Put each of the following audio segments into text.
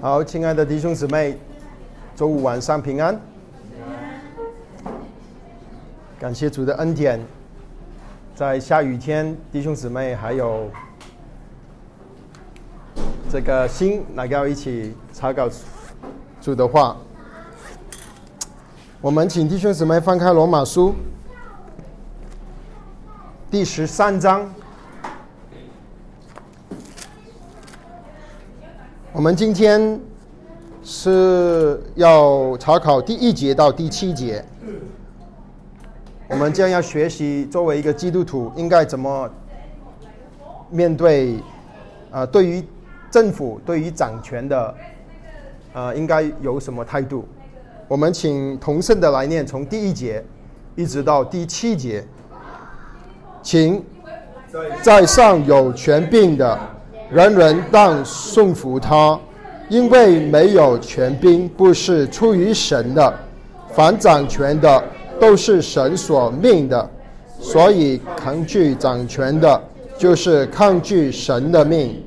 好，亲爱的弟兄姊妹，周五晚上平安。感谢主的恩典，在下雨天，弟兄姊妹还有这个心来跟我一起查考主的话。我们请弟兄姊妹翻开罗马书第十三章。我们今天是要查考第一节到第七节。我们将要学习作为一个基督徒应该怎么面对啊，对于政府、对于掌权的啊，应该有什么态度？我们请同圣的来念，从第一节一直到第七节，请在上有权柄的。人人当顺服他，因为没有权柄不是出于神的，凡掌权的都是神所命的，所以抗拒掌权的，就是抗拒神的命，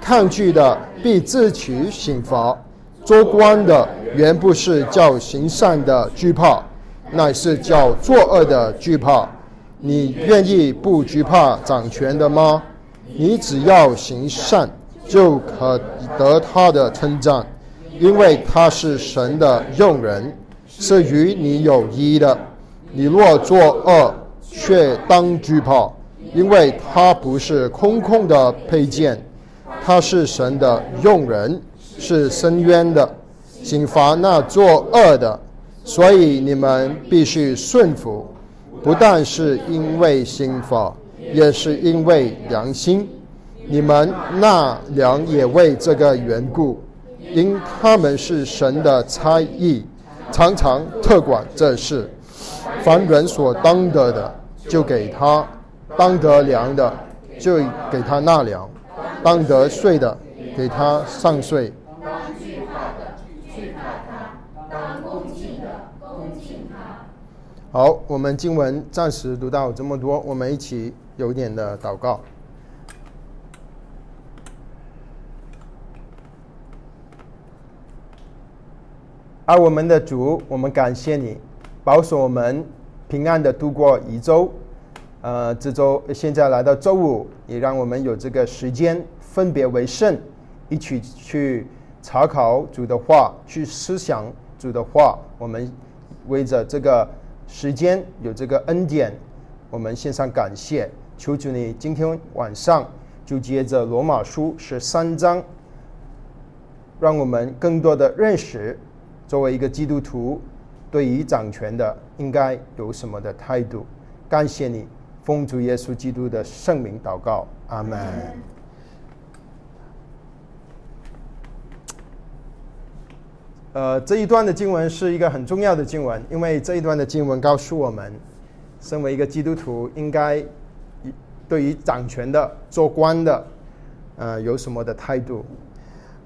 抗拒的必自取刑罚。做官的原不是叫行善的惧怕，乃是叫作恶的惧怕。你愿意不惧怕掌权的吗？你只要行善，就可得他的称赞，因为他是神的用人，是与你有益的。你若作恶，却当惧怕，因为他不是空空的配件，他是神的用人，是深渊的，刑罚那作恶的。所以你们必须顺服，不但是因为刑罚。也是因为良心，你们纳粮也为这个缘故，因他们是神的差役，常常特管这事。凡人所当得的，就给他；当得粮的，就给他纳粮；当得税的，给他上税。好，我们经文暂时读到这么多，我们一起。有点的祷告，而我们的主，我们感谢你，保守我们平安的度过一周。呃，这周现在来到周五，也让我们有这个时间分别为圣，一起去查考主的话，去思想主的话。我们为着这个时间有这个恩典，我们献上感谢。求主你今天晚上就接着罗马书十三章，让我们更多的认识，作为一个基督徒，对于掌权的应该有什么的态度。感谢你，奉主耶稣基督的圣名祷告，阿门。呃，这一段的经文是一个很重要的经文，因为这一段的经文告诉我们，身为一个基督徒应该。对于掌权的、做官的，呃，有什么的态度？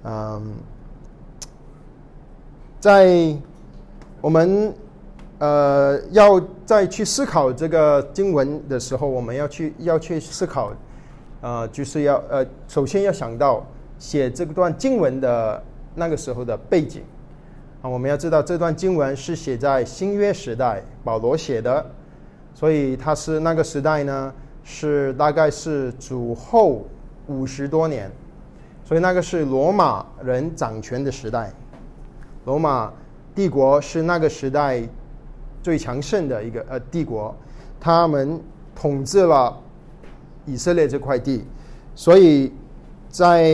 嗯，在我们呃要再去思考这个经文的时候，我们要去要去思考，呃，就是要呃，首先要想到写这段经文的那个时候的背景啊，我们要知道这段经文是写在新约时代，保罗写的，所以他是那个时代呢。是大概是主后五十多年，所以那个是罗马人掌权的时代。罗马帝国是那个时代最强盛的一个呃帝国，他们统治了以色列这块地，所以在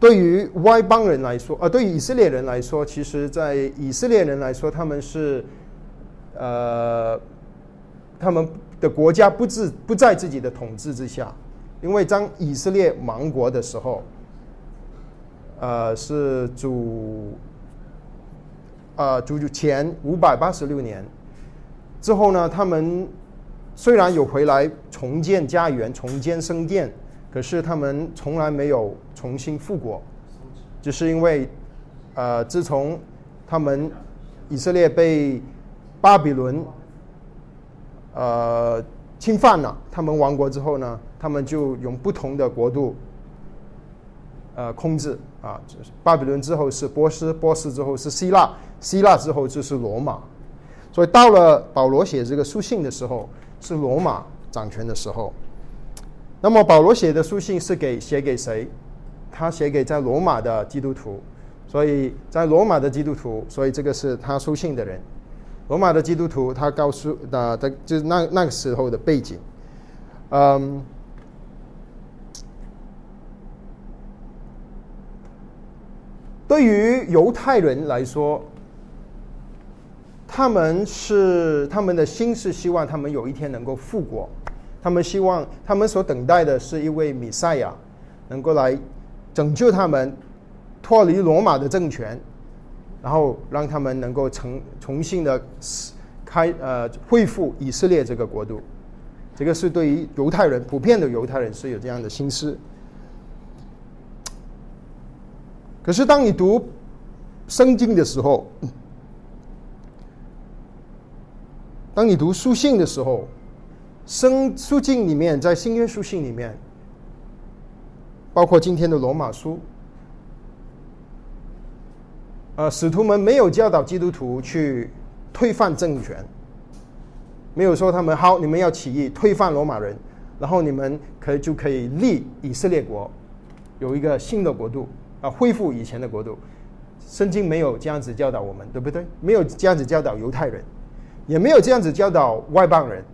对于外邦人来说，呃，对于以色列人来说，其实，在以色列人来说，他们是呃，他们。的国家不自不在自己的统治之下，因为当以色列亡国的时候，呃，是主，呃，主前五百八十六年之后呢，他们虽然有回来重建家园、重建圣殿，可是他们从来没有重新复国，就是因为，呃，自从他们以色列被巴比伦。呃，侵犯了他们亡国之后呢，他们就用不同的国度呃控制啊，巴比伦之后是波斯，波斯之后是希腊，希腊之后就是罗马。所以到了保罗写这个书信的时候，是罗马掌权的时候。那么保罗写的书信是给写给谁？他写给在罗马的基督徒。所以在罗马的基督徒，所以这个是他书信的人。罗马的基督徒，他告诉的，的就是那那个时候的背景。嗯，对于犹太人来说。他们是他们的心是希望他们有一天能够复国，他们希望他们所等待的是一位弥赛亚，能够来拯救他们，脱离罗马的政权，然后让他们能够重重新的开呃恢复以色列这个国度。这个是对于犹太人普遍的犹太人是有这样的心思。可是当你读圣经的时候，当你读书信的时候，生书信里面，在新约书信里面，包括今天的罗马书，呃，使徒们没有教导基督徒去推翻政权，没有说他们好，你们要起义推翻罗马人，然后你们可以就可以立以色列国，有一个新的国度啊，恢复以前的国度。圣经没有这样子教导我们，对不对？没有这样子教导犹太人。也没有这样子教导外邦人，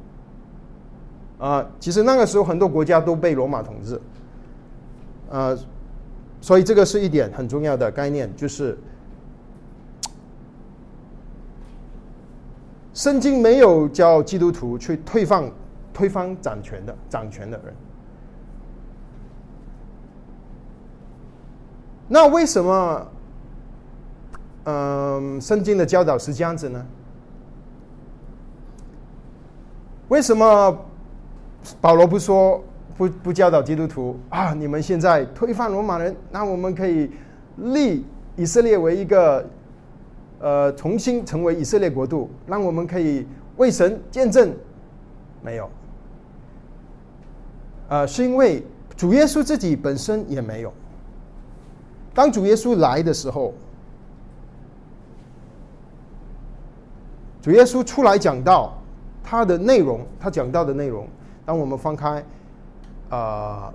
啊，其实那个时候很多国家都被罗马统治，呃，所以这个是一点很重要的概念，就是圣经没有教基督徒去推翻推翻掌权的掌权的人。那为什么，嗯，圣经的教导是这样子呢？为什么保罗不说不不教导基督徒啊？你们现在推翻罗马人，那我们可以立以色列为一个呃重新成为以色列国度，让我们可以为神见证。没有，呃，是因为主耶稣自己本身也没有。当主耶稣来的时候，主耶稣出来讲道。他的内容，他讲到的内容，当我们翻开，啊，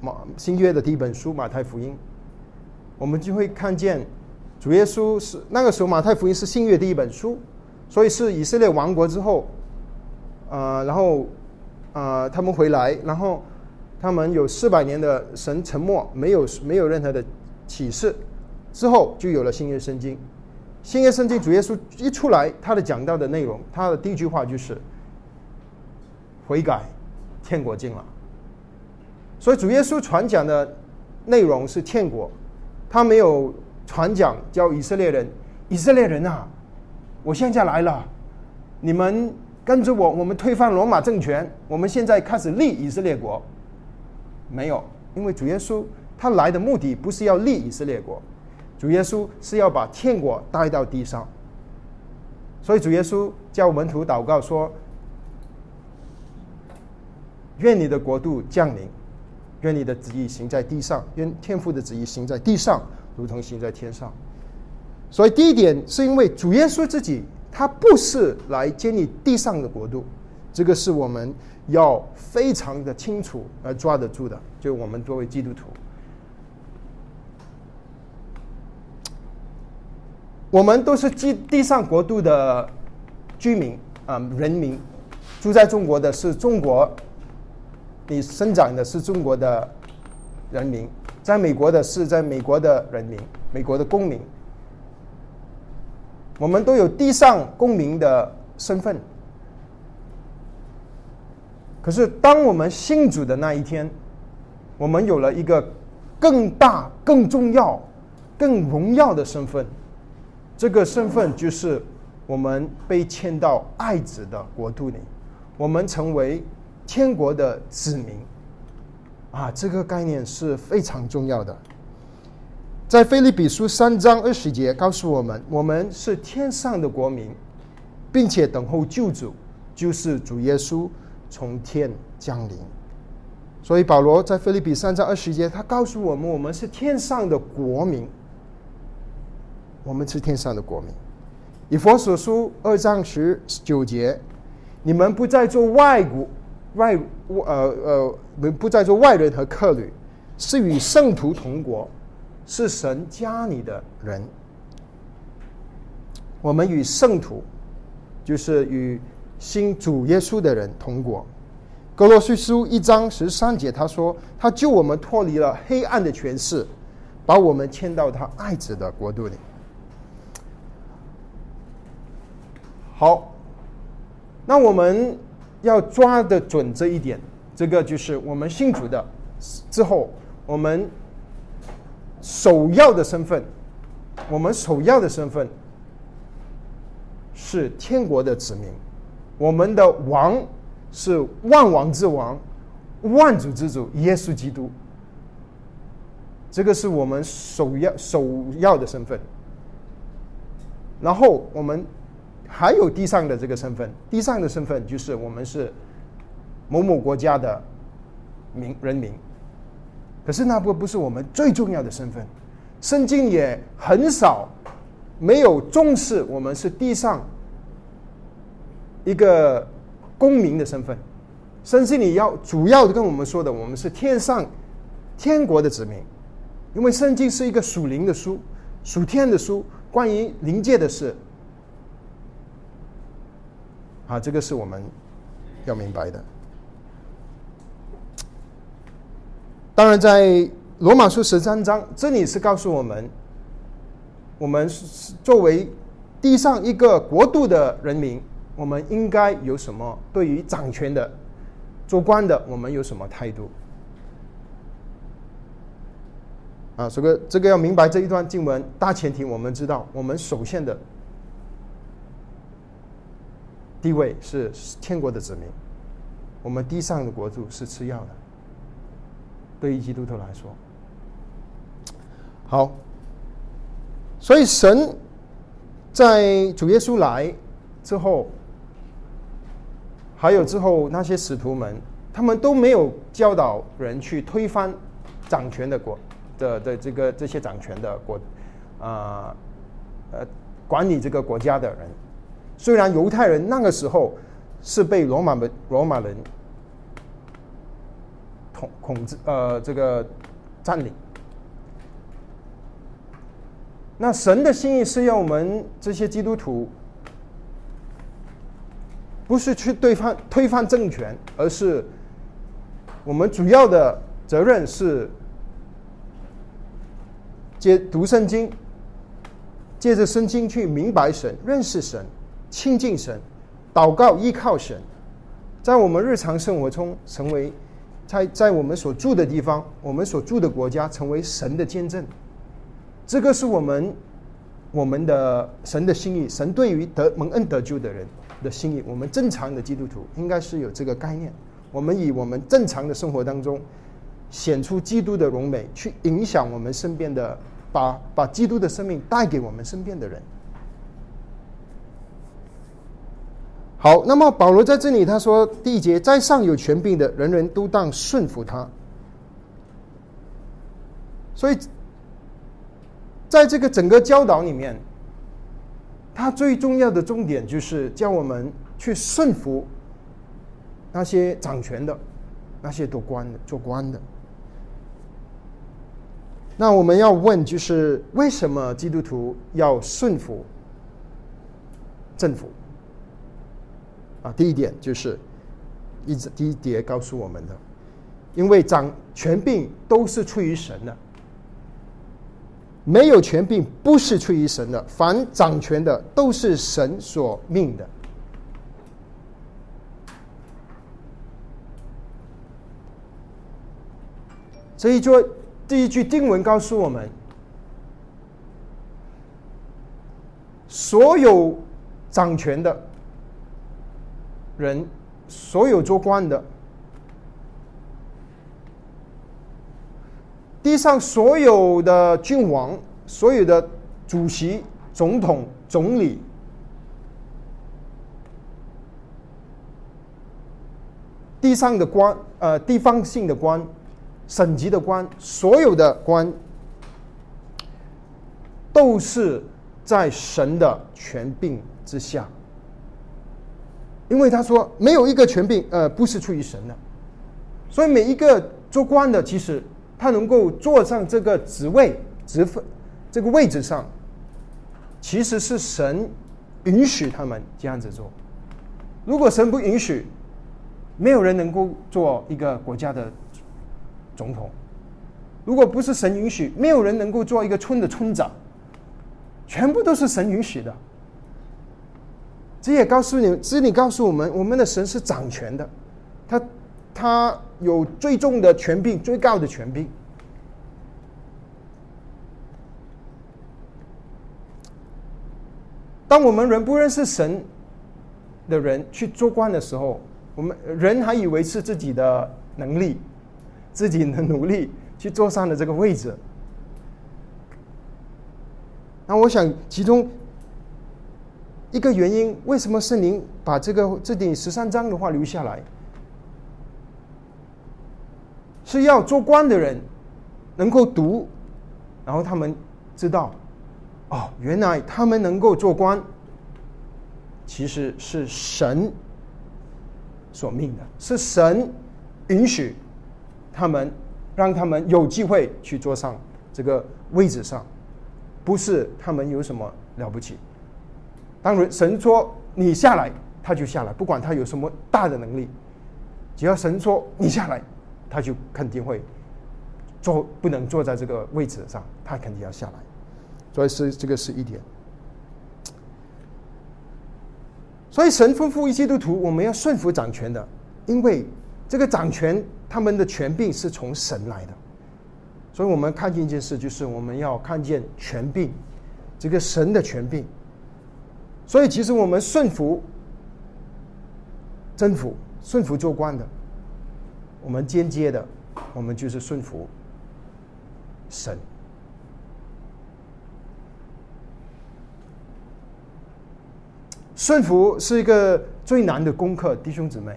马新约的第一本书《马太福音》，我们就会看见主耶稣是那个时候马太福音是新约第一本书，所以是以色列亡国之后，呃，然后呃他们回来，然后他们有四百年的神沉默，没有 没有任何的启示，之后就有了新约圣经。新约圣经主耶稣一出来，他的讲到的内容，他的第一句话就是悔改，天国近了。所以主耶稣传讲的内容是天国，他没有传讲教以色列人，以色列人啊，我现在来了，你们跟着我，我们推翻罗马政权，我们现在开始立以色列国。没有，因为主耶稣他来的目的不是要立以色列国。主耶稣是要把天国带到地上，所以主耶稣叫门徒祷告说：“愿你的国度降临，愿你的旨意行在地上，愿天父的旨意行在地上，如同行在天上。”所以第一点是因为主耶稣自己他不是来建立地上的国度，这个是我们要非常的清楚而抓得住的，就我们作为基督徒。我们都是基地上国度的居民啊，人民住在中国的是中国，你生长的是中国的人民，在美国的是在美国的人民，美国的公民，我们都有地上公民的身份。可是，当我们信主的那一天，我们有了一个更大、更重要、更荣耀的身份。这个身份就是我们被迁到爱子的国度里，我们成为天国的子民，啊，这个概念是非常重要的。在菲利比书三章二十节告诉我们，我们是天上的国民，并且等候救主，就是主耶稣从天降临。所以保罗在菲利比三章二十节，他告诉我们，我们是天上的国民，我们是天上的国民。以佛所书二章十九节，你们不再做外国外呃呃，不不再做外人和客旅，是与圣徒同国，是神家里的人。我们与圣徒，就是与新主耶稣的人同国。格罗西书一章十三节，他说：“他救我们脱离了黑暗的权势，把我们迁到他爱子的国度里。”好，那我们要抓的准这一点，这个就是我们信主的之后，我们首要的身份，我们首要的身份是天国的子民，我们的王。是万王之王、万主之主耶稣基督，这个是我们首要首要的身份。然后我们还有地上的这个身份，地上的身份就是我们是某某国家的民人民。可是那不不是我们最重要的身份，圣经也很少没有重视我们是地上一个。公民的身份，甚至你要主要的跟我们说的，我们是天上天国的子民，因为圣经是一个属灵的书，属天的书，关于灵界的事，啊，这个是我们要明白的。当然，在罗马书十三章，这里是告诉我们，我们作为地上一个国度的人民。我们应该有什么对于掌权的、做官的，我们有什么态度？啊，这个这个要明白这一段经文大前提，我们知道，我们首先的地位是天国的子民，我们地上的国度是次要的。对于基督徒来说，好，所以神在主耶稣来之后。还有之后那些使徒们，他们都没有教导人去推翻掌权的国的的这个这些掌权的国，啊呃管理这个国家的人。虽然犹太人那个时候是被罗马的罗马人统控制呃这个占领，那神的心意是要我们这些基督徒。不是去对方推翻政权，而是我们主要的责任是借读圣经，借着圣经去明白神、认识神、亲近神、祷告依靠神，在我们日常生活中成为在在我们所住的地方、我们所住的国家成为神的见证。这个是我们我们的神的心意，神对于得蒙恩得救的人。的心意，我们正常的基督徒应该是有这个概念。我们以我们正常的生活当中显出基督的荣美，去影响我们身边的，把把基督的生命带给我们身边的人。好，那么保罗在这里他说第一节，在上有权柄的人人都当顺服他。所以，在这个整个教导里面。他最重要的重点就是叫我们去顺服那些掌权的、那些做官的、做官的。那我们要问，就是为什么基督徒要顺服政府？啊，第一点就是一直第一节告诉我们的，因为掌权柄都是出于神的。没有权柄不是出于神的，凡掌权的都是神所命的。这一句第一句经文告诉我们：所有掌权的人，所有做官的。地上所有的君王、所有的主席、总统、总理，地上的官，呃，地方性的官，省级的官，所有的官，都是在神的权柄之下。因为他说没有一个权柄，呃，不是出于神的，所以每一个做官的，其实他能够坐上这个职位、职分这个位置上，其实是神允许他们这样子做。如果神不允许，没有人能够做一个国家的总统。如果不是神允许，没有人能够做一个村的村长。全部都是神允许的。这也告诉你，这里告诉我们，我们的神是掌权的，他他有最重的权柄，最高的权柄。当我们人不认识神的人去做官的时候，我们人还以为是自己的能力、自己的努力去坐上了这个位置。那我想，其中。一个原因，为什么圣灵把这个这顶十三章的话留下来，是要做官的人能够读，然后他们知道，哦，原来他们能够做官，其实是神所命的，是神允许他们，让他们有机会去坐上这个位置上，不是他们有什么了不起。当然神说你下来，他就下来，不管他有什么大的能力，只要神说你下来，他就肯定会坐，不能坐在这个位置上，他肯定要下来。所以是这个是一点。所以神吩咐一基督徒，我们要顺服掌权的，因为这个掌权他们的权柄是从神来的。所以我们看见一件事，就是我们要看见权柄，这个神的权柄。所以，其实我们顺服政府、顺服做官的，我们间接的，我们就是顺服神。顺服是一个最难的功课，弟兄姊妹。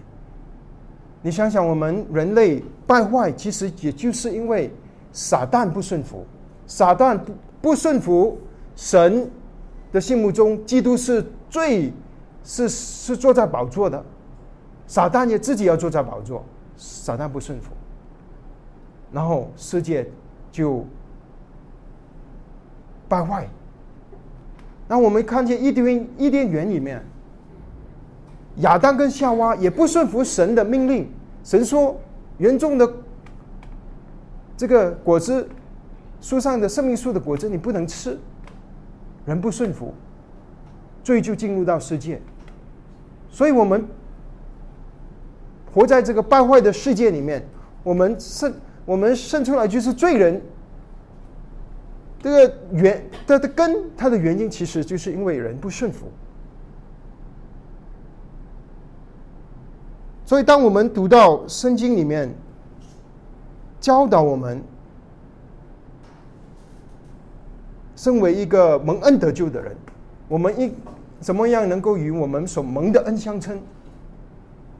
你想想，我们人类败坏，其实也就是因为撒旦不顺服，撒旦不不顺服神。的心目中，基督是最是是坐在宝座的，撒旦也自己要坐在宝座，撒旦不顺服，然后世界就败坏。那我们看见伊甸伊甸园里面，亚当跟夏娃也不顺服神的命令，神说园中的这个果子树上的生命树的果子你不能吃。人不顺服，罪就进入到世界，所以我们活在这个败坏的世界里面，我们生我们生出来就是罪人。这个原它的根，它的原因其实就是因为人不顺服。所以，当我们读到圣经里面教导我们。身为一个蒙恩得救的人，我们应怎么样能够与我们所蒙的恩相称？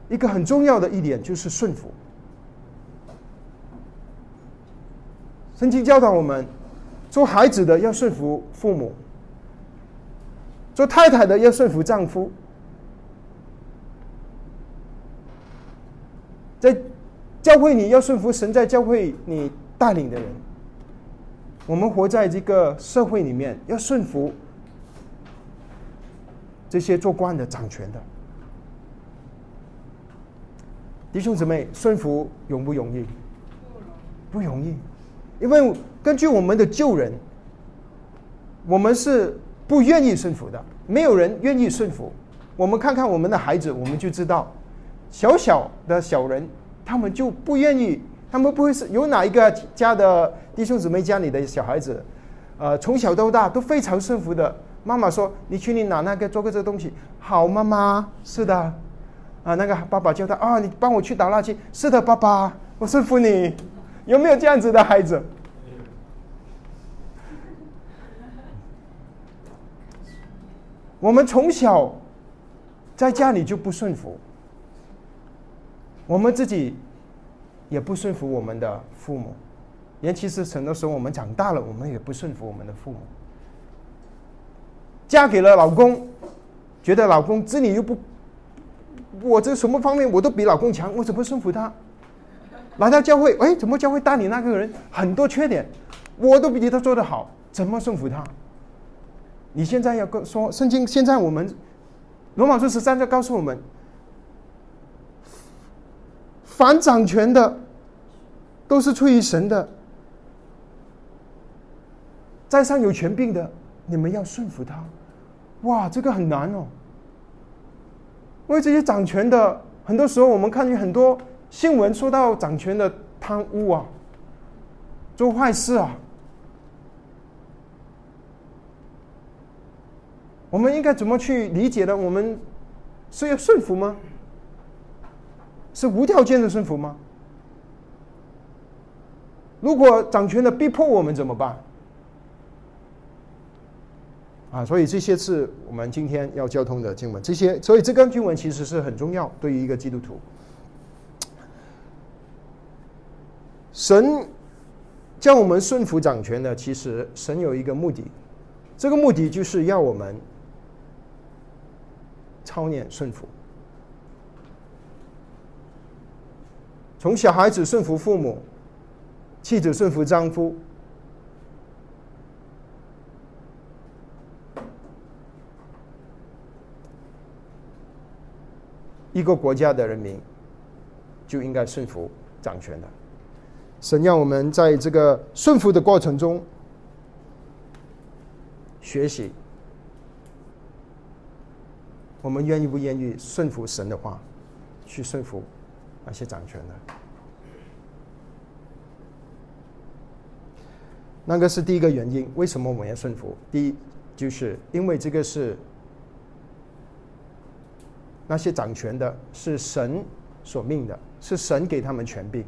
一个很重要的一点就是顺服。圣经教导我们，做孩子的要顺服父母，做太太的要顺服丈夫，在教会你要顺服神在教会你带领的人。我们活在这个社会里面，要顺服这些做官的、掌权的弟兄姊妹，顺服容不容易？不容易，因为根据我们的旧人，我们是不愿意顺服的，没有人愿意顺服。我们看看我们的孩子，我们就知道，小小的小人，他们就不愿意。他们不会是有哪一个家的弟兄姊妹家里的小孩子，呃，从小到大都非常顺服的。妈妈说：“你去你拿那个做个这东西。”好，妈妈是的。啊，那个爸爸叫他啊，你帮我去打垃圾。是的，爸爸，我顺服你。有没有这样子的孩子？我们从小在家里就不顺服。我们自己也不顺服我们的父母，尤其是很多时候我们长大了，我们也不顺服我们的父母。嫁给了老公，觉得老公子女又不，我这什么方面我都比老公强，我怎么顺服他？来到教会，哎，怎么教会带领那个人很多缺点，我都比他做得好，怎么顺服他？你现在要跟说圣经，现在我们罗马书十三章告诉我们，反掌权的都是出于神的，在上有权柄的，你们要顺服他。哇，这个很难哦，为这些掌权的，很多时候我们看见很多。新闻说到掌权的贪污啊，做坏事啊，我们应该怎么去理解呢？我们是要顺服吗？是无条件的顺服吗？如果掌权的逼迫我们怎么办？啊，所以这些是我们今天要交通的经文。这些，所以这根经文其实是很重要，对于一个基督徒。神叫我们顺服掌权的，其实神有一个目的，这个目的就是要我们操练顺服。从小孩子顺服父母，妻子顺服丈夫，一个国家的人民就应该顺服掌权的。神让我们在这个顺服的过程中学习，我们愿意不愿意顺服神的话，去顺服那些掌权的？那个是第一个原因，为什么我们要顺服？第一，就是因为这个是那些掌权的，是神所命的，是神给他们权柄。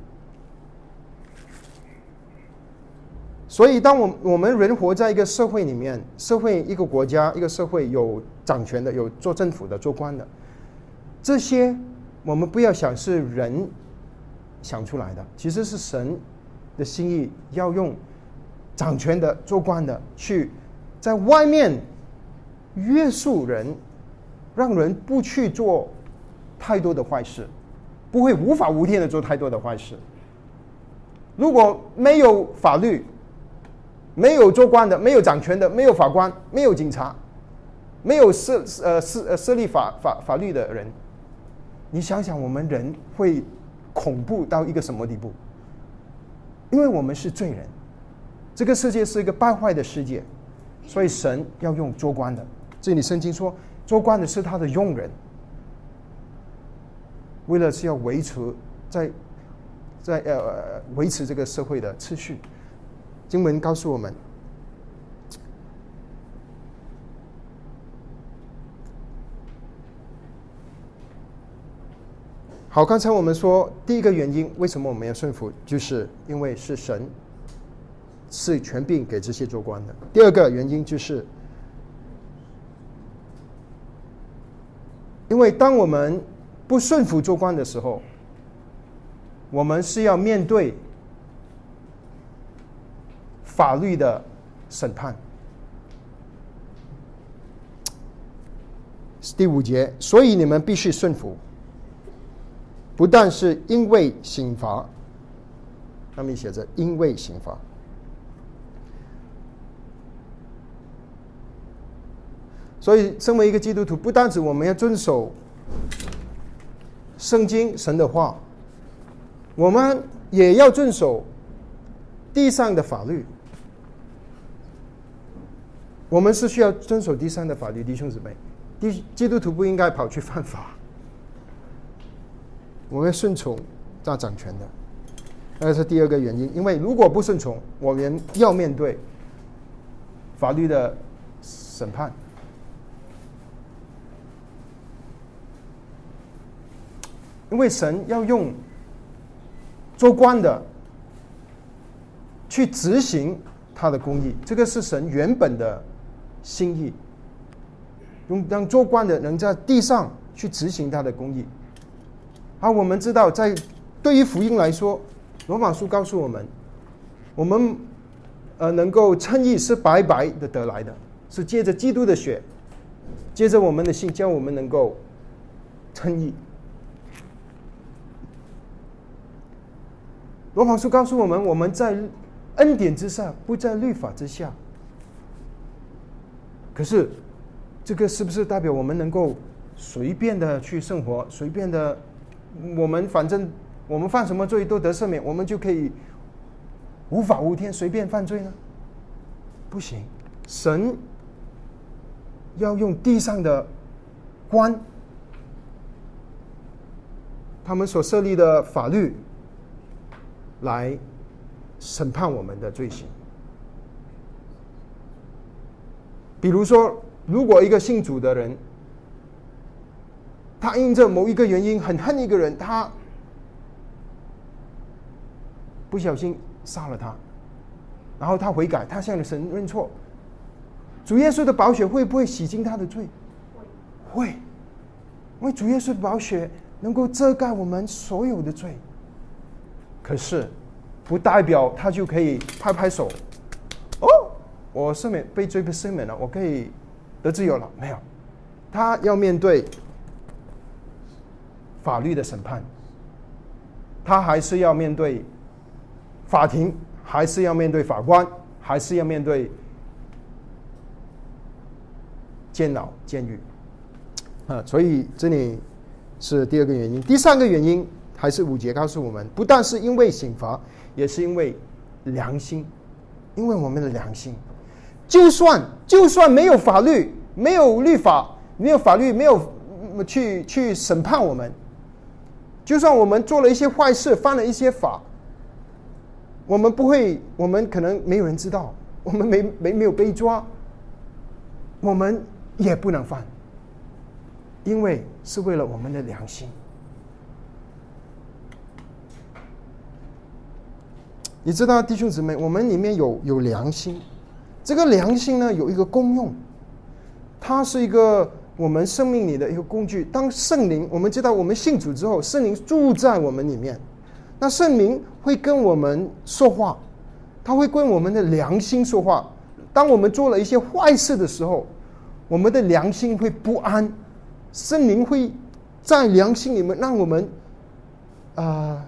所以，当我我们人活在一个社会里面，社会一个国家一个社会有掌权的，有做政府的、做官的，这些我们不要想是人想出来的，其实是神的心意，要用掌权的、做官的去在外面约束人，让人不去做太多的坏事，不会无法无天的做太多的坏事。如果没有法律，没有做官的，没有掌权的，没有法官，没有警察，没有设呃设呃设立法法法律的人，你想想，我们人会恐怖到一个什么地步？因为我们是罪人，这个世界是一个败坏的世界，所以神要用做官的。这里圣经说，做官的是他的佣人，为了是要维持在在呃维持这个社会的秩序。经文告诉我们，好，刚才我们说第一个原因，为什么我们要顺服，就是因为是神是权柄给这些做官的。第二个原因就是，因为当我们不顺服做官的时候，我们是要面对。法律的审判，第五节，所以你们必须顺服，不但是因为刑罚，上面写着因为刑罚，所以身为一个基督徒，不单指我们要遵守圣经神的话，我们也要遵守地上的法律。我们是需要遵守地上的法律，弟兄姊妹，基基督徒不应该跑去犯法。我们顺从大掌权的，那是第二个原因。因为如果不顺从，我们要面对法律的审判。因为神要用做官的去执行他的公义，这个是神原本的。心意，用让做官的能在地上去执行他的公义。而，我们知道，在对于福音来说，罗马书告诉我们，我们呃能够称义是白白的得来的，是借着基督的血，借着我们的信，叫我们能够称义。罗马书告诉我们，我们在恩典之上，不在律法之下。可是，这个是不是代表我们能够随便的去生活，随便的，我们反正我们犯什么罪都得赦免，我们就可以无法无天随便犯罪呢？不行，神要用地上的官，他们所设立的法律。来审判我们的罪行。比如说，如果一个信主的人，他因着某一个原因很恨一个人，他不小心杀了他，然后他悔改，他向神认错，主耶稣的宝血会不会洗净他的罪？会，因为主耶稣的宝血能够遮盖我们所有的罪。可是，不代表他就可以拍拍手，哦，我赦免被罪被赦免了，我可以得自由了。没有，他要面对法律的审判，他还是要面对法庭，还是要面对法官，还是要面对监牢、监狱。啊，所以这里是第二个原因，第三个原因。还是五节告诉我们，不但是因为刑罚，也是因为良心，因为我们的良心，就算就算没有法律，没有律法，没有法律，没有去去审判我们，就算我们做了一些坏事，犯了一些法，我们不会，我们可能没有人知道，我们没没没有被抓，我们也不能犯，因为是为了我们的良心。你知道，弟兄姊妹，我们里面有有良心，这个良心呢有一个功用，它是一个我们生命里的一个工具。当圣灵，我们知道我们信主之后，圣灵住在我们里面，那圣灵会跟我们说话，他会跟我们的良心说话。当我们做了一些坏事的时候，我们的良心会不安，圣灵会在良心里面让我们啊。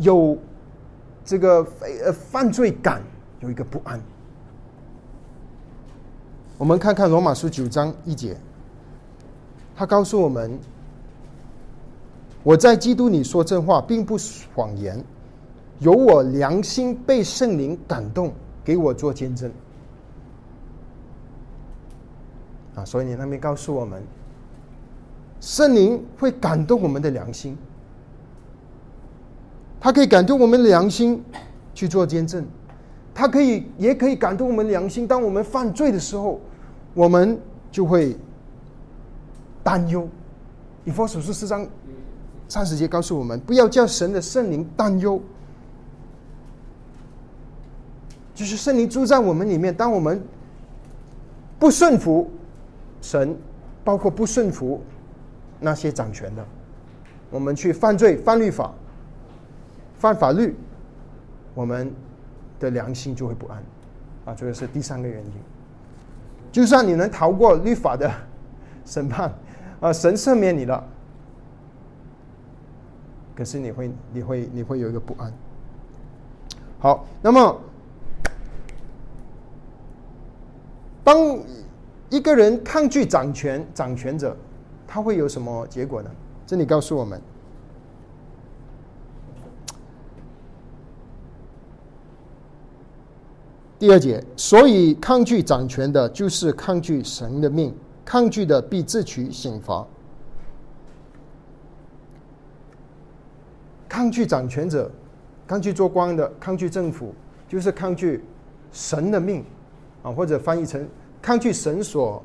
有这个呃犯罪感，有一个不安。我们看看罗马书九章一节，他告诉我们：“我在基督里说真话，并不谎言，有我良心被圣灵感动，给我做见证。”啊，所以你那边告诉我们，圣灵会感动我们的良心。他可以感动我们良心去做见证，他可以也可以感动我们良心。当我们犯罪的时候，我们就会担忧。以佛所书四章三十节告诉我们，不要叫神的圣灵担忧，就是圣灵住在我们里面。当我们不顺服神，包括不顺服那些掌权的，我们去犯罪、犯律法。犯法律，我们的良心就会不安，啊，这个是第三个原因。就算你能逃过律法的审判，啊，神赦免你了，可是你会，你会，你会有一个不安。好，那么当一个人抗拒掌权掌权者，他会有什么结果呢？这里告诉我们。第二节，所以抗拒掌权的，就是抗拒神的命；抗拒的，必自取刑罚。抗拒掌权者，抗拒做官的，抗拒政府，就是抗拒神的命啊，或者翻译成抗拒神所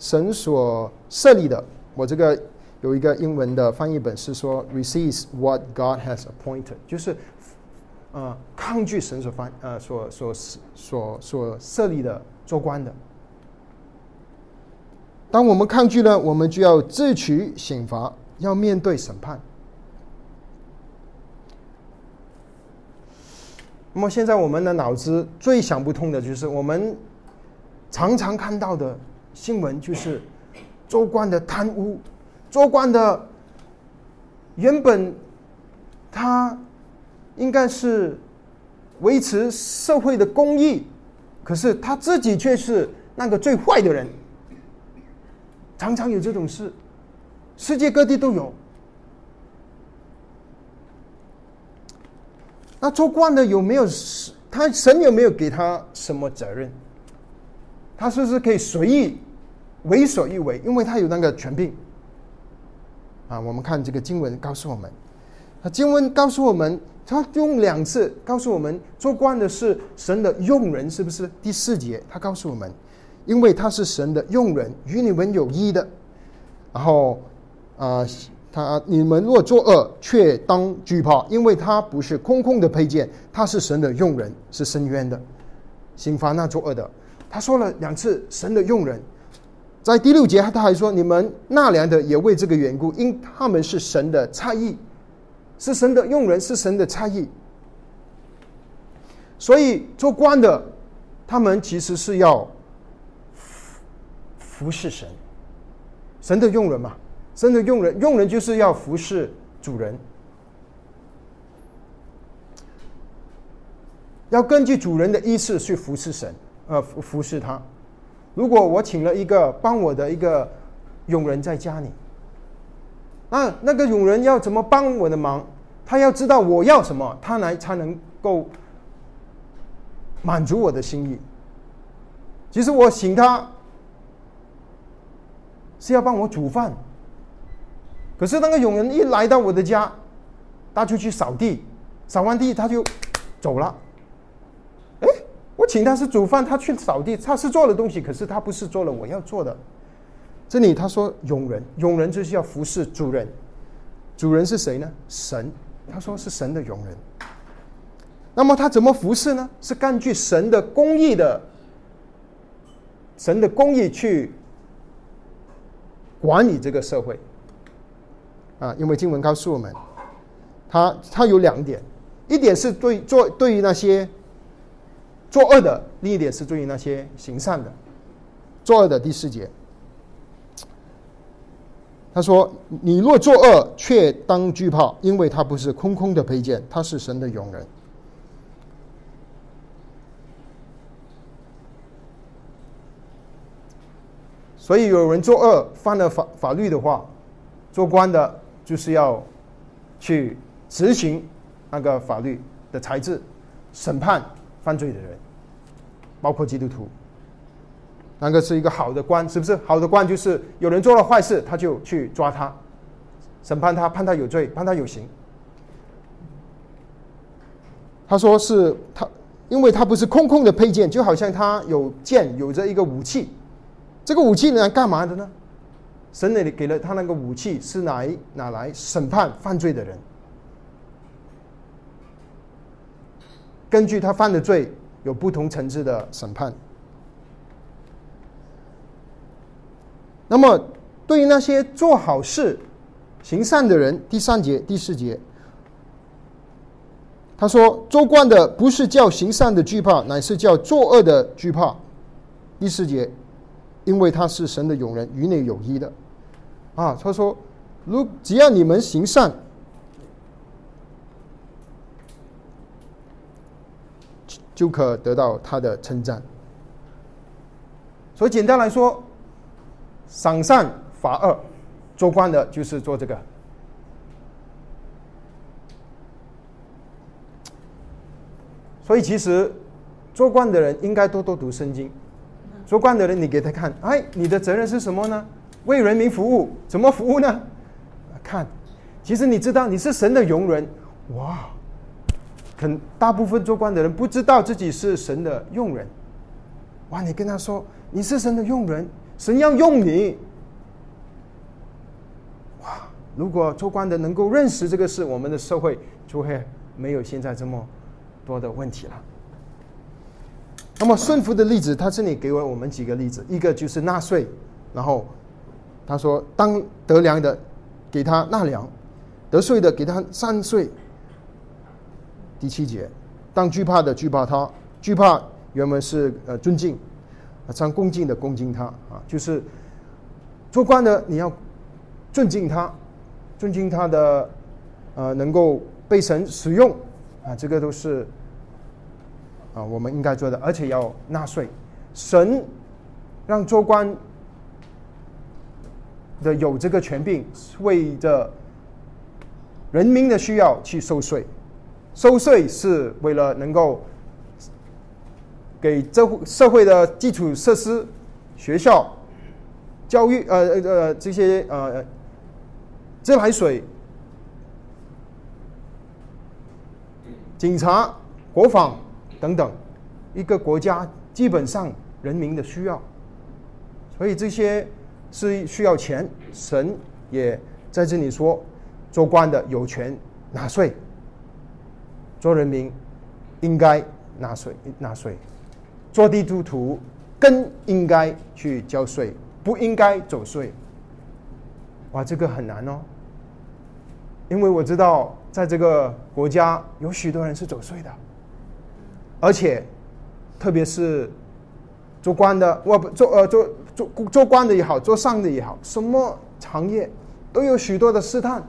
神所设立的。我这个有一个英文的翻译本是说 r e c e i v e what God has appointed，就是。啊，抗拒神所发呃所所所所设立的做官的，当我们抗拒了，我们就要自取刑罚，要面对审判。那么现在我们的脑子最想不通的就是我们常常看到的新闻，就是州官的贪污，州官的原本他应该是维持社会的公义，可是他自己却是那个最坏的人，常常有这种事，世界各地都有。那做官的有没有他神有没有给他什么责任？他是不是可以随意为所欲为？因为他有那个权柄。啊，我们看这个经文告诉我们，那，经文告诉我们，他用两次告诉我们，做官的是神的用人，是不是？第四节他告诉我们，因为他是神的用人，与你们有益的。然后，啊。他你们若作恶，却当惧怕，因为他不是空空的佩剑，他是神的用人，是深渊的，刑罚那作恶的。他说了两次神的用人，在第六节他还说你们纳粮的也为这个缘故，因他们是神的差役，是神的用人，是神的差役。所以做官的，他们其实是要服侍神，神的用人嘛。神的用人，用人就是要服侍主人，要根据主人的意思去服侍神，呃，服侍他。如果我请了一个帮我的一个佣人在家里，那那个佣人要怎么帮我的忙？他要知道我要什么，他来才能够满足我的心意。其实我请他是要帮我煮饭。可是那个佣人一来到我的家，他就去扫地，扫完地他就走了。哎，我请他是煮饭，他去扫地，他是做了东西，可是他不是做了我要做的。这里他说佣人，佣人就是要服侍主人，主人是谁呢？神，他说是神的佣人。那么他怎么服侍呢？是根据神的公义的，神的公义去管理这个社会。啊，因为经文告诉我们，他他有两点，一点是对做对于那些作恶的，另一点是对于那些行善的。作恶的第四节，他说：“你若作恶，却当惧怕，因为他不是空空的佩剑，他是神的勇人。”所以有人作恶犯了法法律的话，做官的。就是要去执行那个法律的裁制，审判犯罪的人，包括基督徒。那个是一个好的官，是不是？好的官就是有人做了坏事，他就去抓他，审判他，判他有罪，判他有刑。他说是他，因为他不是空空的配件，就好像他有剑，有着一个武器。这个武器呢，干嘛的呢？神那里给了他那个武器，是拿拿来审判犯罪的人，根据他犯的罪，有不同层次的审判。那么，对于那些做好事、行善的人，第三节、第四节，他说：“做惯的不是叫行善的惧怕，乃是叫作恶的惧怕。”第四节。因为他是神的永人，与你有益的，啊，他说，如只要你们行善，就可得到他的称赞。所以简单来说，赏善罚恶，做官的就是做这个。所以其实做官的人应该多多读圣经。做官的人，你给他看，哎，你的责任是什么呢？为人民服务，怎么服务呢？看，其实你知道你是神的佣人，哇！很大部分做官的人不知道自己是神的佣人，哇！你跟他说你是神的佣人，神要用你，哇！如果做官的能够认识这个事，我们的社会就会没有现在这么多的问题了。那么顺服的例子，他这里给了我们几个例子，一个就是纳税，然后他说：“当得粮的，给他纳粮；得税的，给他三税。”第七节，当惧怕的惧怕他，惧怕原文是呃尊敬，啊，当恭敬的恭敬他啊，就是做官的你要尊敬他，尊敬他的呃能够被神使用啊，这个都是啊我们应该做的，而且要纳税。神让做官的有这个权柄，为着人民的需要去收税。收税是为了能够给这社会的基础设施、学校、教育，呃呃这些呃自来水、警察、国防等等，一个国家基本上人民的需要，所以这些是需要钱。神也在这里说，做官的有权纳税。做人民应该纳税，纳税；做地图图更应该去交税，不应该走税。哇，这个很难哦，因为我知道在这个国家有许多人是走税的，而且特别是做官的，我不做呃做做做官的也好，做上的也好，什么行业都有许多的试探。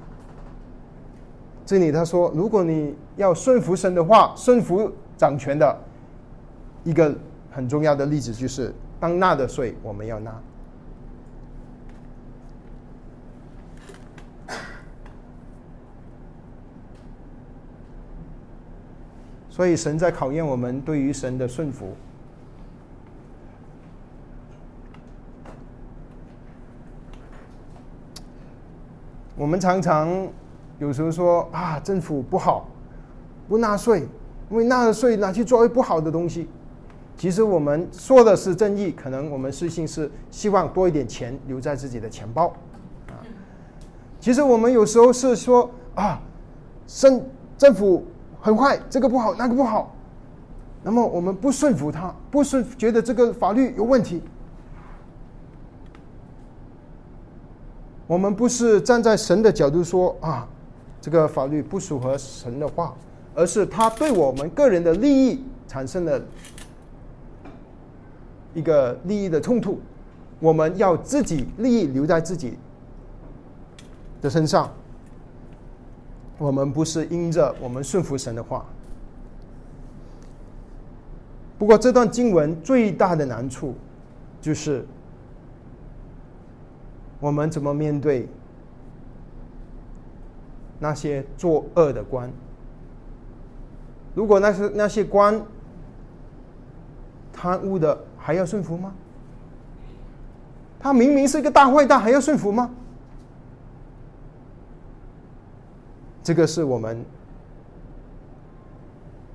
这里他说，如果你要顺服神的话，顺服掌权的一个很重要的例子就是，当纳的税我们要纳。所以神在考验我们对于神的顺服。我们常常。有时候说啊，政府不好，不纳税，因为纳了税拿去作为不好的东西。其实我们说的是正义，可能我们私心是希望多一点钱留在自己的钱包啊。其实我们有时候是说啊，政政府很坏，这个不好，那个不好，那么我们不顺服他，不顺觉得这个法律有问题。我们不是站在神的角度说啊。这个法律不符合神的话，而是他对我们个人的利益产生了一个利益的冲突。我们要自己利益留在自己的身上，我们不是因着我们顺服神的话。不过这段经文最大的难处就是我们怎么面对。那些作恶的官，如果那些那些官贪污的，还要顺服吗？他明明是一个大坏蛋，还要顺服吗？这个是我们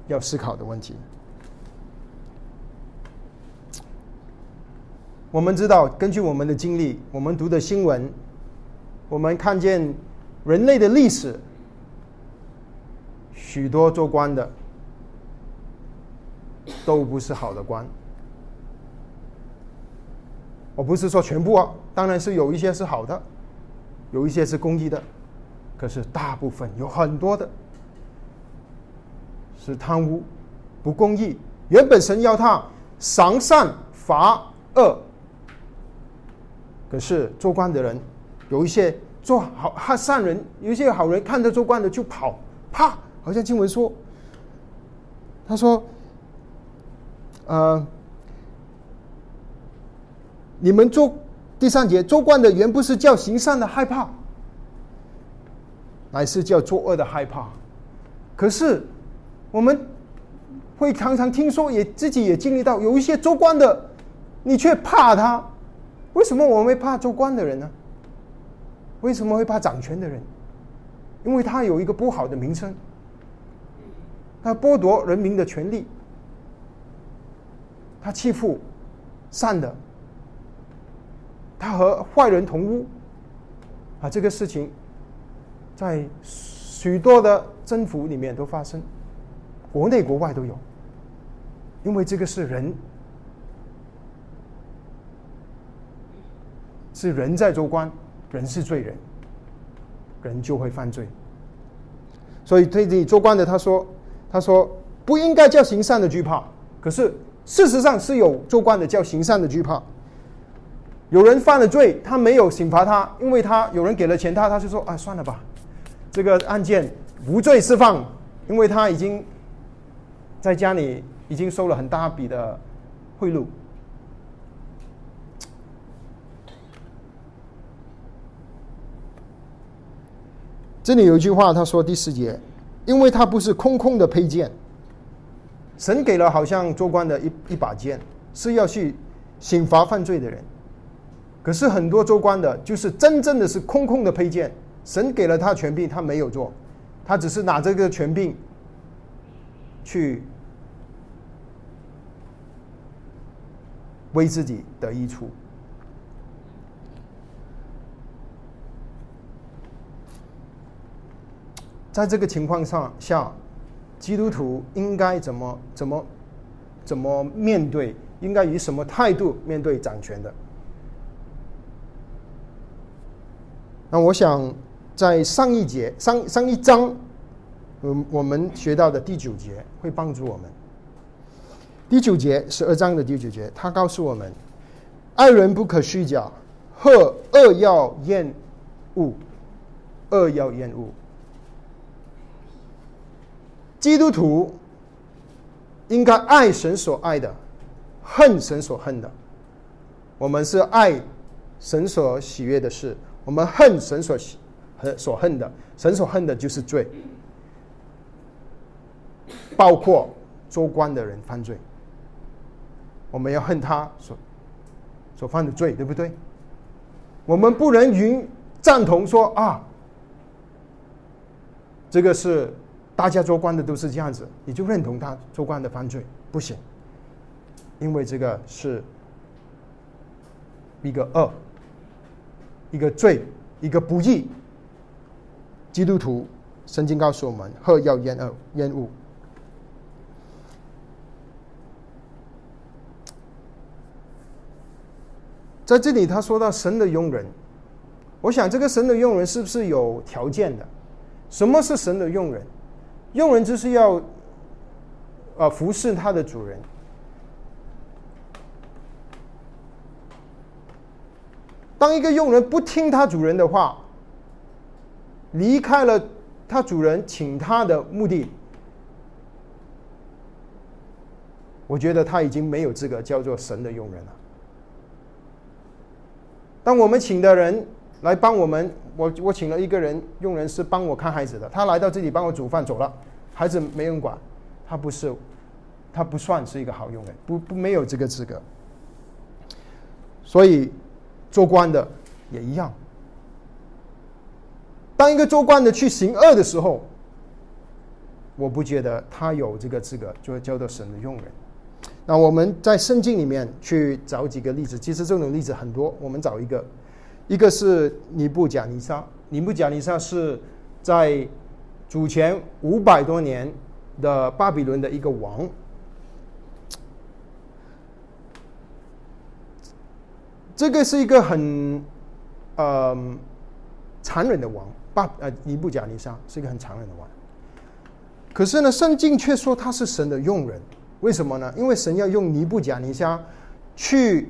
要思考的问题。我们知道，根据我们的经历，我们读的新闻，我们看见。人类的历史，许多做官的都不是好的官。我不是说全部啊，当然是有一些是好的，有一些是公益的，可是大部分有很多的是贪污、不公义。原本神要他赏善罚恶，可是做官的人有一些。做好他善人，有一些好人看着做官的就跑，啪！好像经文说，他说：“呃，你们做第三节做官的，原不是叫行善的害怕，乃是叫作恶的害怕。可是我们会常常听说，也自己也经历到，有一些做官的，你却怕他。为什么我们会怕做官的人呢？”为什么会怕掌权的人？因为他有一个不好的名声，他剥夺人民的权利，他欺负善的，他和坏人同屋，啊，这个事情在许多的征服里面都发生，国内国外都有，因为这个是人。是人在做官，人是罪人，人就会犯罪。所以对你做官的，他说，他说不应该叫行善的惧怕，可是事实上是有做官的叫行善的惧怕。有人犯了罪，他没有刑罚他，因为他有人给了钱他，他就说啊，算了吧，这个案件无罪释放，因为他已经在家里已经收了很大笔的贿赂。这里有一句话，他说第四节，因为他不是空空的佩剑，神给了好像做官的一一把剑，是要去刑罚犯罪的人。可是很多做官的，就是真正的是空空的佩剑，神给了他权柄，他没有做，他只是拿这个权柄去为自己得益处。在这个情况上下，基督徒应该怎么怎么怎么面对？应该以什么态度面对掌权的？那我想在上一节、上上一章，我我们学到的第九节会帮助我们。第九节十二章的第九节，他告诉我们：爱人不可虚假，恶恶要厌恶，恶要厌恶。基督徒应该爱神所爱的，恨神所恨的。我们是爱神所喜悦的事，我们恨神所喜和所恨的。神所恨的就是罪，包括做官的人犯罪，我们要恨他所所犯的罪，对不对？我们不能允赞同说啊，这个是。大家做官的都是这样子，你就认同他做官的犯罪不行，因为这个是一个恶，一个罪，一个不义。基督徒圣经告诉我们：恶要厌恶，厌恶。在这里，他说到神的佣人，我想这个神的佣人是不是有条件的？什么是神的佣人？佣人就是要，呃，服侍他的主人。当一个佣人不听他主人的话，离开了他主人请他的目的，我觉得他已经没有资格叫做神的佣人了。当我们请的人来帮我们。我我请了一个人，佣人是帮我看孩子的。他来到这里帮我煮饭走了，孩子没人管，他不是，他不算是一个好佣人，不不没有这个资格。所以做官的也一样。当一个做官的去行恶的时候，我不觉得他有这个资格，就叫做神的用人。那我们在圣经里面去找几个例子，其实这种例子很多，我们找一个。一个是尼布贾尼撒，尼布贾尼撒是在主前五百多年的巴比伦的一个王，这个是一个很呃残忍的王，巴呃尼布贾尼撒是一个很残忍的王。可是呢，圣经却说他是神的用人，为什么呢？因为神要用尼布贾尼撒去。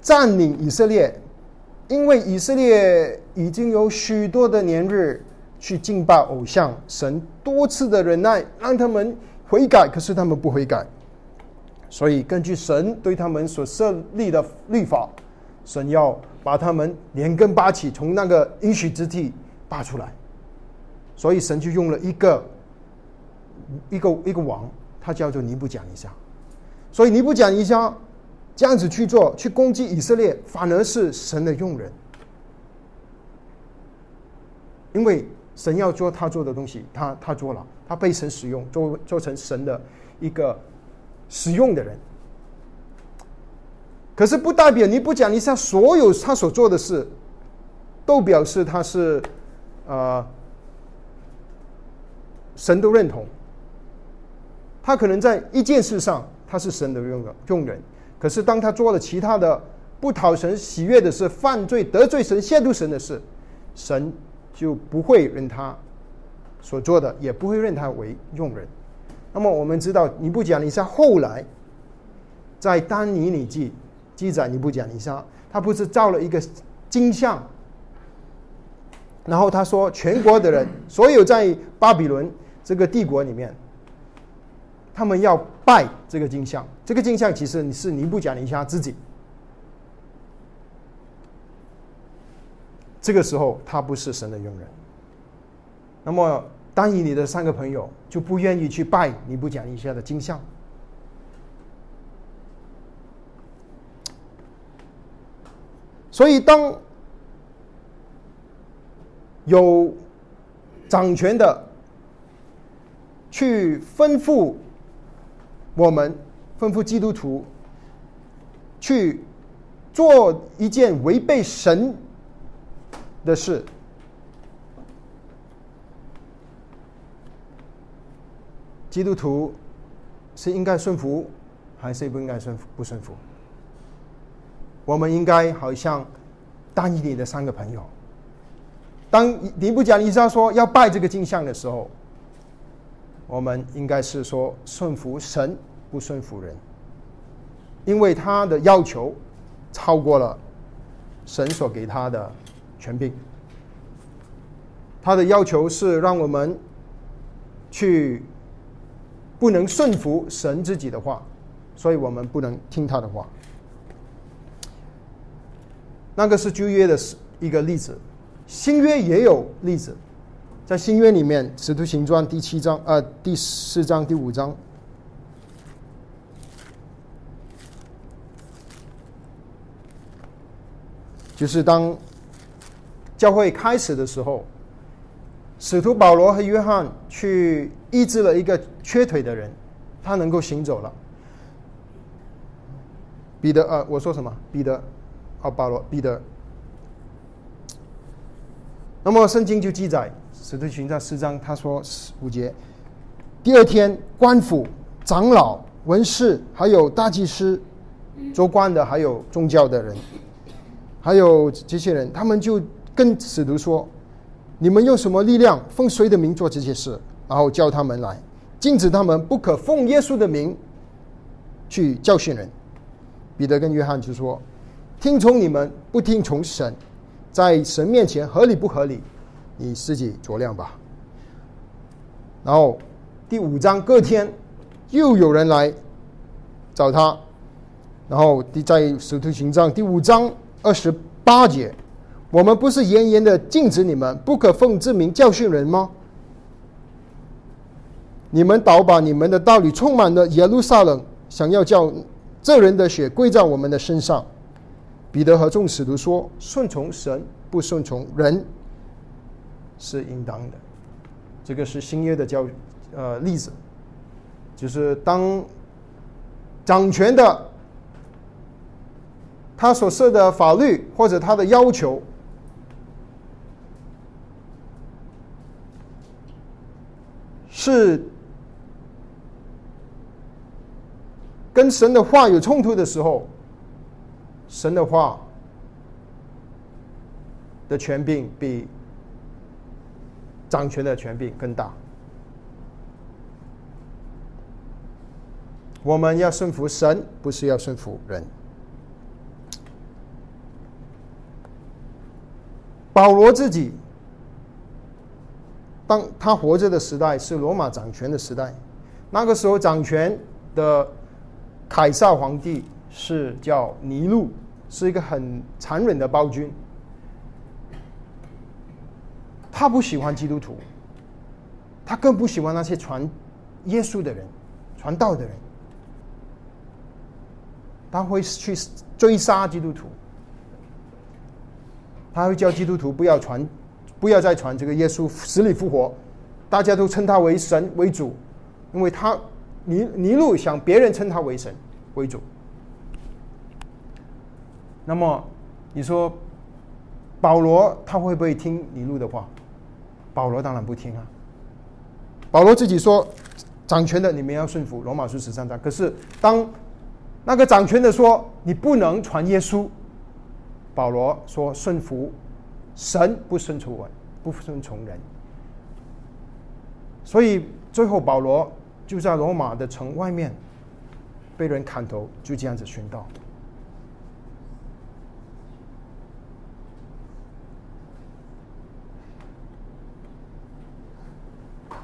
占领以色列，因为以色列已经有许多的年日去敬拜偶像，神多次的忍耐让他们悔改，可是他们不悔改，所以根据神对他们所设立的律法，神要把他们连根拔起，从那个应许之地拔出来，所以神就用了一个一个一个王，他叫做尼布甲尼撒，所以尼布甲尼撒。这样子去做，去攻击以色列，反而是神的用人，因为神要做他做的东西，他他做了，他被神使用，做做成神的一个使用的人。可是不代表你不讲一下所有他所做的事，都表示他是呃神都认同。他可能在一件事上他是神的用用人。可是，当他做了其他的不讨神喜悦的事，犯罪得罪神、亵渎神的事，神就不会认他所做的，也不会认他为用人。那么我们知道，尼布甲尼撒后来在丹尼里记记载，尼布甲尼撒他不是造了一个金像，然后他说全国的人，所有在巴比伦这个帝国里面。他们要拜这个金像，这个金像其实是尼布甲尼撒自己。这个时候，他不是神的佣人。那么，当以你的三个朋友就不愿意去拜尼布甲尼撒的金像。所以，当有掌权的去吩咐。我们吩咐基督徒去做一件违背神的事，基督徒是应该顺服，还是不应该顺服？不顺服？我们应该好像当以你的三个朋友，当尼布甲尼撒说要拜这个镜像的时候，我们应该是说顺服神。不顺服人，因为他的要求超过了神所给他的权柄。他的要求是让我们去不能顺服神自己的话，所以我们不能听他的话。那个是旧约的一个例子，新约也有例子，在新约里面，《使徒行传》第七章、呃第四章、第五章。就是当教会开始的时候，使徒保罗和约翰去医治了一个缺腿的人，他能够行走了。彼得，呃，我说什么？彼得，哦，保罗，彼得。那么圣经就记载，使徒行传四章，他说五节，第二天，官府、长老、文士，还有大祭司，做官的，还有宗教的人。还有这些人，他们就跟使徒说：“你们用什么力量，奉谁的名做这些事？”然后叫他们来，禁止他们不可奉耶稣的名去教训人。彼得跟约翰就说：“听从你们，不听从神，在神面前合理不合理？你自己酌量吧。”然后第五章隔天又有人来找他，然后在使徒行传第五章。二十八节，我们不是严严的禁止你们不可奉之名教训人吗？你们倒把你们的道理充满了耶路撒冷，想要叫这人的血跪在我们的身上。彼得和众使徒说：顺从神，不顺从人，是应当的。这个是新约的教呃例子，就是当掌权的。他所设的法律或者他的要求，是跟神的话有冲突的时候，神的话的权柄比掌权的权柄更大。我们要顺服神，不是要顺服人。保罗自己，当他活着的时代是罗马掌权的时代，那个时候掌权的凯撒皇帝是叫尼禄，是一个很残忍的暴君。他不喜欢基督徒，他更不喜欢那些传耶稣的人、传道的人，他会去追杀基督徒。他会叫基督徒不要传，不要再传这个耶稣死里复活，大家都称他为神为主，因为他尼尼禄想别人称他为神为主。那么你说保罗他会不会听尼禄的话？保罗当然不听啊。保罗自己说，掌权的你们要顺服罗马书十三章。可是当那个掌权的说你不能传耶稣，保罗说顺服神，不顺从我，不顺从人。所以最后保罗就在罗马的城外面被人砍头，就这样子殉道。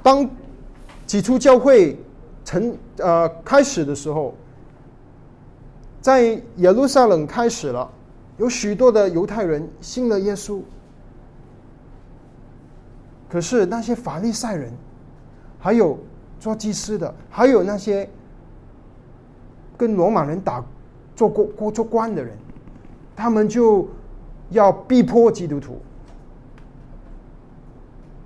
当起初教会成呃开始的时候，在耶路撒冷开始了，有许多的犹太人信了耶稣。可是那些法利赛人，还有做祭司的，还有那些跟罗马人打做过过做官的人，他们就要逼迫基督徒。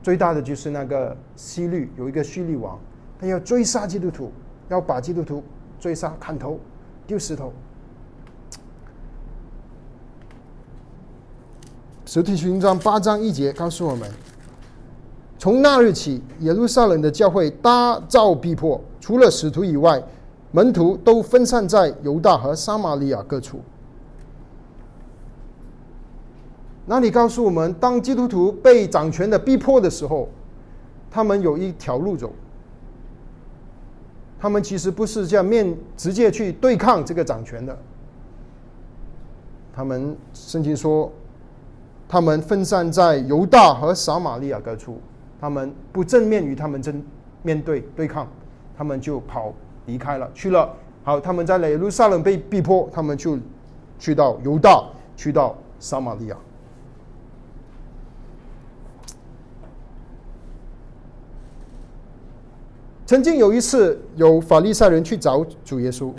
最大的就是那个希律，有一个希律王，他要追杀基督徒，要把基督徒追杀、砍头、丢石头。实体勋章八章一节告诉我们：从那日起，耶路撒冷的教会大遭逼迫，除了使徒以外，门徒都分散在犹大和撒玛利亚各处。那里告诉我们，当基督徒被掌权的逼迫的时候，他们有一条路走。他们其实不是这样面直接去对抗这个掌权的。他们圣经说，他们分散在犹大和撒玛利亚各处，他们不正面与他们争面对对抗，他们就跑离开了去了。好，他们在耶路撒冷被逼迫，他们就去到犹大，去到撒玛利亚。曾经有一次，有法利赛人去找主耶稣，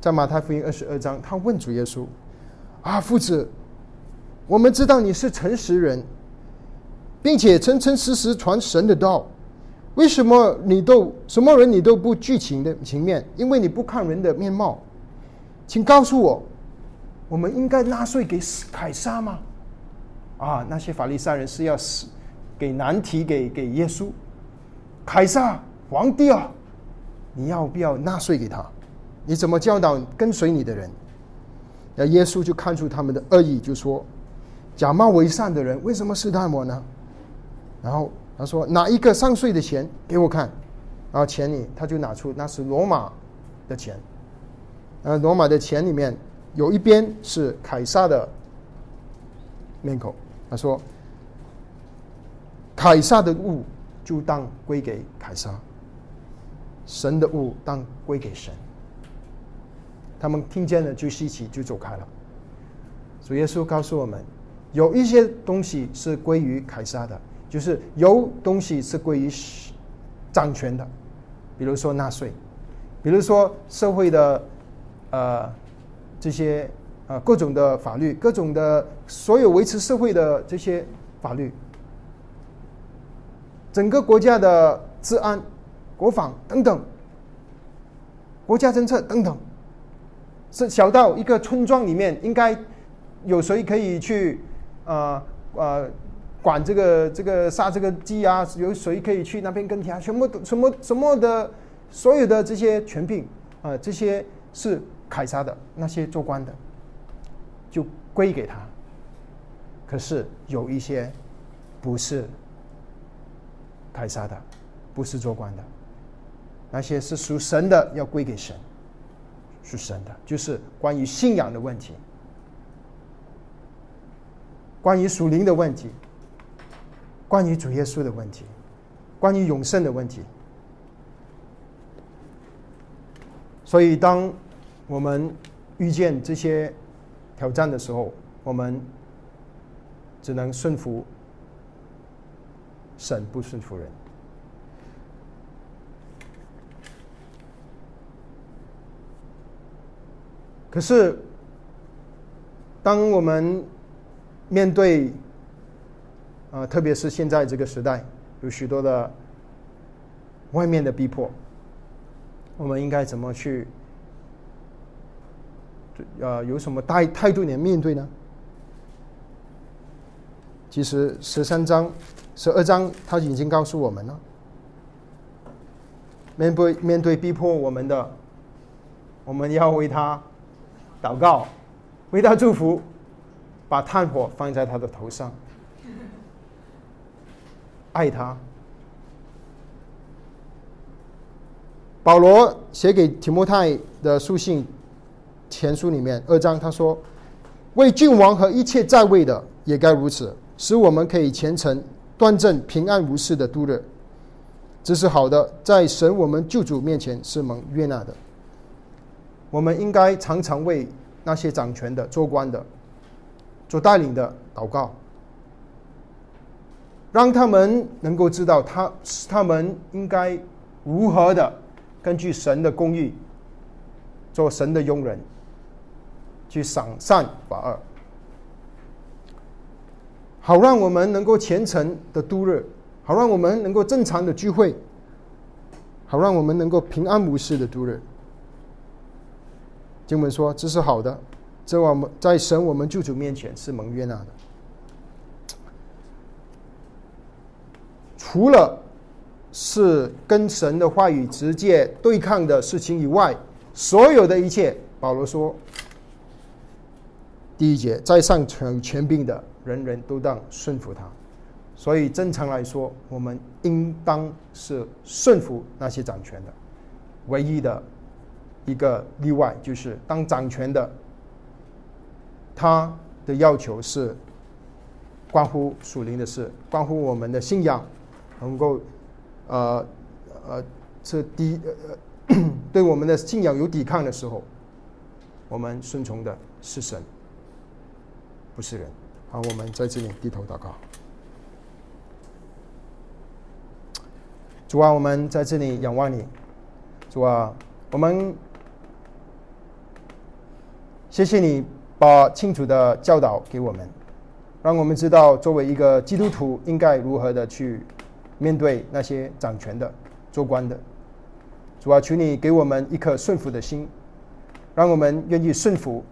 在马太福音二十二章，他问主耶稣：“啊，夫子，我们知道你是诚实人，并且诚诚实实传神的道，为什么你都什么人你都不具情的情面？因为你不看人的面貌，请告诉我，我们应该纳税给凯撒吗？”啊，那些法利赛人是要死，给难题给给耶稣。凯撒皇帝啊，你要不要纳税给他？你怎么教导跟随你的人？那耶稣就看出他们的恶意，就说：“假冒为善的人，为什么试探我呢？”然后他说：“哪一个上税的钱给我看？”然后钱里他就拿出那是罗马的钱，呃，罗马的钱里面有一边是凯撒的面孔。他说：“凯撒的物。”就当归给凯撒，神的物当归给神。他们听见了就稀奇，就走开了。主耶稣告诉我们，有一些东西是归于凯撒的，就是有东西是归于掌权的，比如说纳税，比如说社会的呃这些呃各种的法律，各种的所有维持社会的这些法律。整个国家的治安、国防等等，国家政策等等，是小到一个村庄里面应该有谁可以去呃呃管这个这个杀这个鸡啊？有谁可以去那边耕田？啊什么什么什么的，所有的这些权柄啊，这些是凯撒的那些做官的，就归给他。可是有一些不是。凯撒的，不是做官的，那些是属神的，要归给神，属神的，就是关于信仰的问题，关于属灵的问题，关于主耶稣的问题，关于永生的问题。所以，当我们遇见这些挑战的时候，我们只能顺服。神不顺服人，可是，当我们面对，啊，特别是现在这个时代，有许多的外面的逼迫，我们应该怎么去？呃，有什么态态度来面对呢？其实十三章。十二章他已经告诉我们了，面对面对逼迫我们的，我们要为他祷告，为他祝福，把炭火放在他的头上，爱他。保罗写给提摩太的书信前书里面二章，他说：“为君王和一切在位的也该如此，使我们可以虔诚、端正、平安无事的度日。这是好的，在神我们救主面前是蒙悦纳的。我们应该常常为那些掌权的、做官的、做带领的祷告，让他们能够知道他他们应该如何的。”根据神的公义，做神的佣人，去赏善罚恶，好让我们能够虔诚的度日，好让我们能够正常的聚会，好让我们能够平安无事的度日。经文说这是好的，在我们在神我们救主面前是蒙悦纳的。除了。是跟神的话语直接对抗的事情以外，所有的一切，保罗说，第一节，在上权权柄的人人都当顺服他。所以正常来说，我们应当是顺服那些掌权的。唯一的一个例外就是，当掌权的他的要求是关乎属灵的事，关乎我们的信仰能够。呃，呃，这抵呃 对我们的信仰有抵抗的时候，我们顺从的是神，不是人。好，我们在这里低头祷告。主啊，我们在这里仰望你。主啊，我们谢谢你把清楚的教导给我们，让我们知道作为一个基督徒应该如何的去。面对那些掌权的、做官的，主啊，求你给我们一颗顺服的心，让我们愿意顺服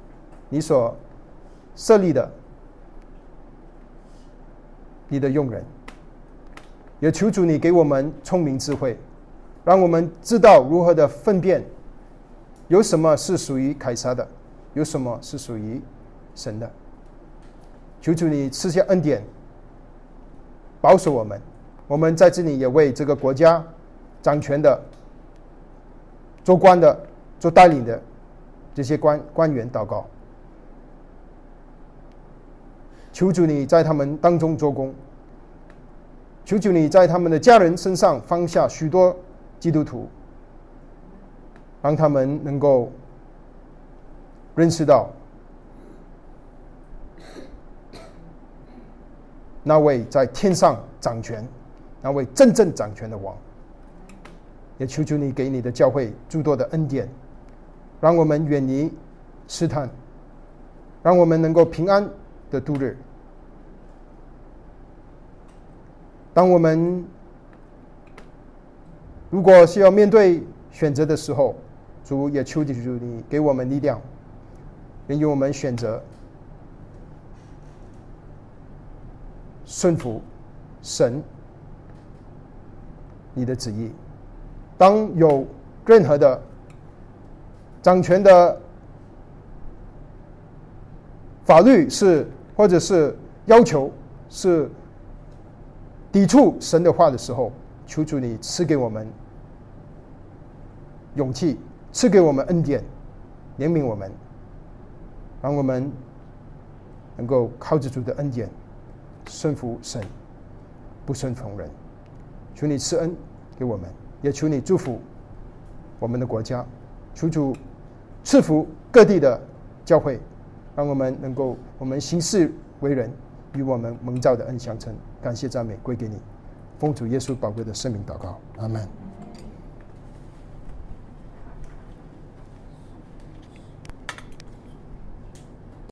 你所设立的你的用人。也求主你给我们聪明智慧，让我们知道如何的分辨，有什么是属于凯撒的，有什么是属于神的。求主你赐下恩典，保守我们。我们在这里也为这个国家掌权的、做官的、做带领的这些官官员祷告，求主你在他们当中做工，求求你在他们的家人身上放下许多基督徒，让他们能够认识到那位在天上掌权。那位真正掌权的王，也求求你给你的教会诸多的恩典，让我们远离试探，让我们能够平安的度日。当我们如果需要面对选择的时候，主也求求你给我们力量，允许我们选择顺服神。你的旨意，当有任何的掌权的法律是或者是要求是抵触神的话的时候，求主你赐给我们勇气，赐给我们恩典，怜悯我们，让我们能够靠着主的恩典顺服神，不顺从人。求你赐恩给我们，也求你祝福我们的国家，求主赐福各地的教会，让我们能够我们行事为人与我们蒙召的恩相称。感谢赞美归给你，奉主耶稣宝贵的圣名祷告，阿门。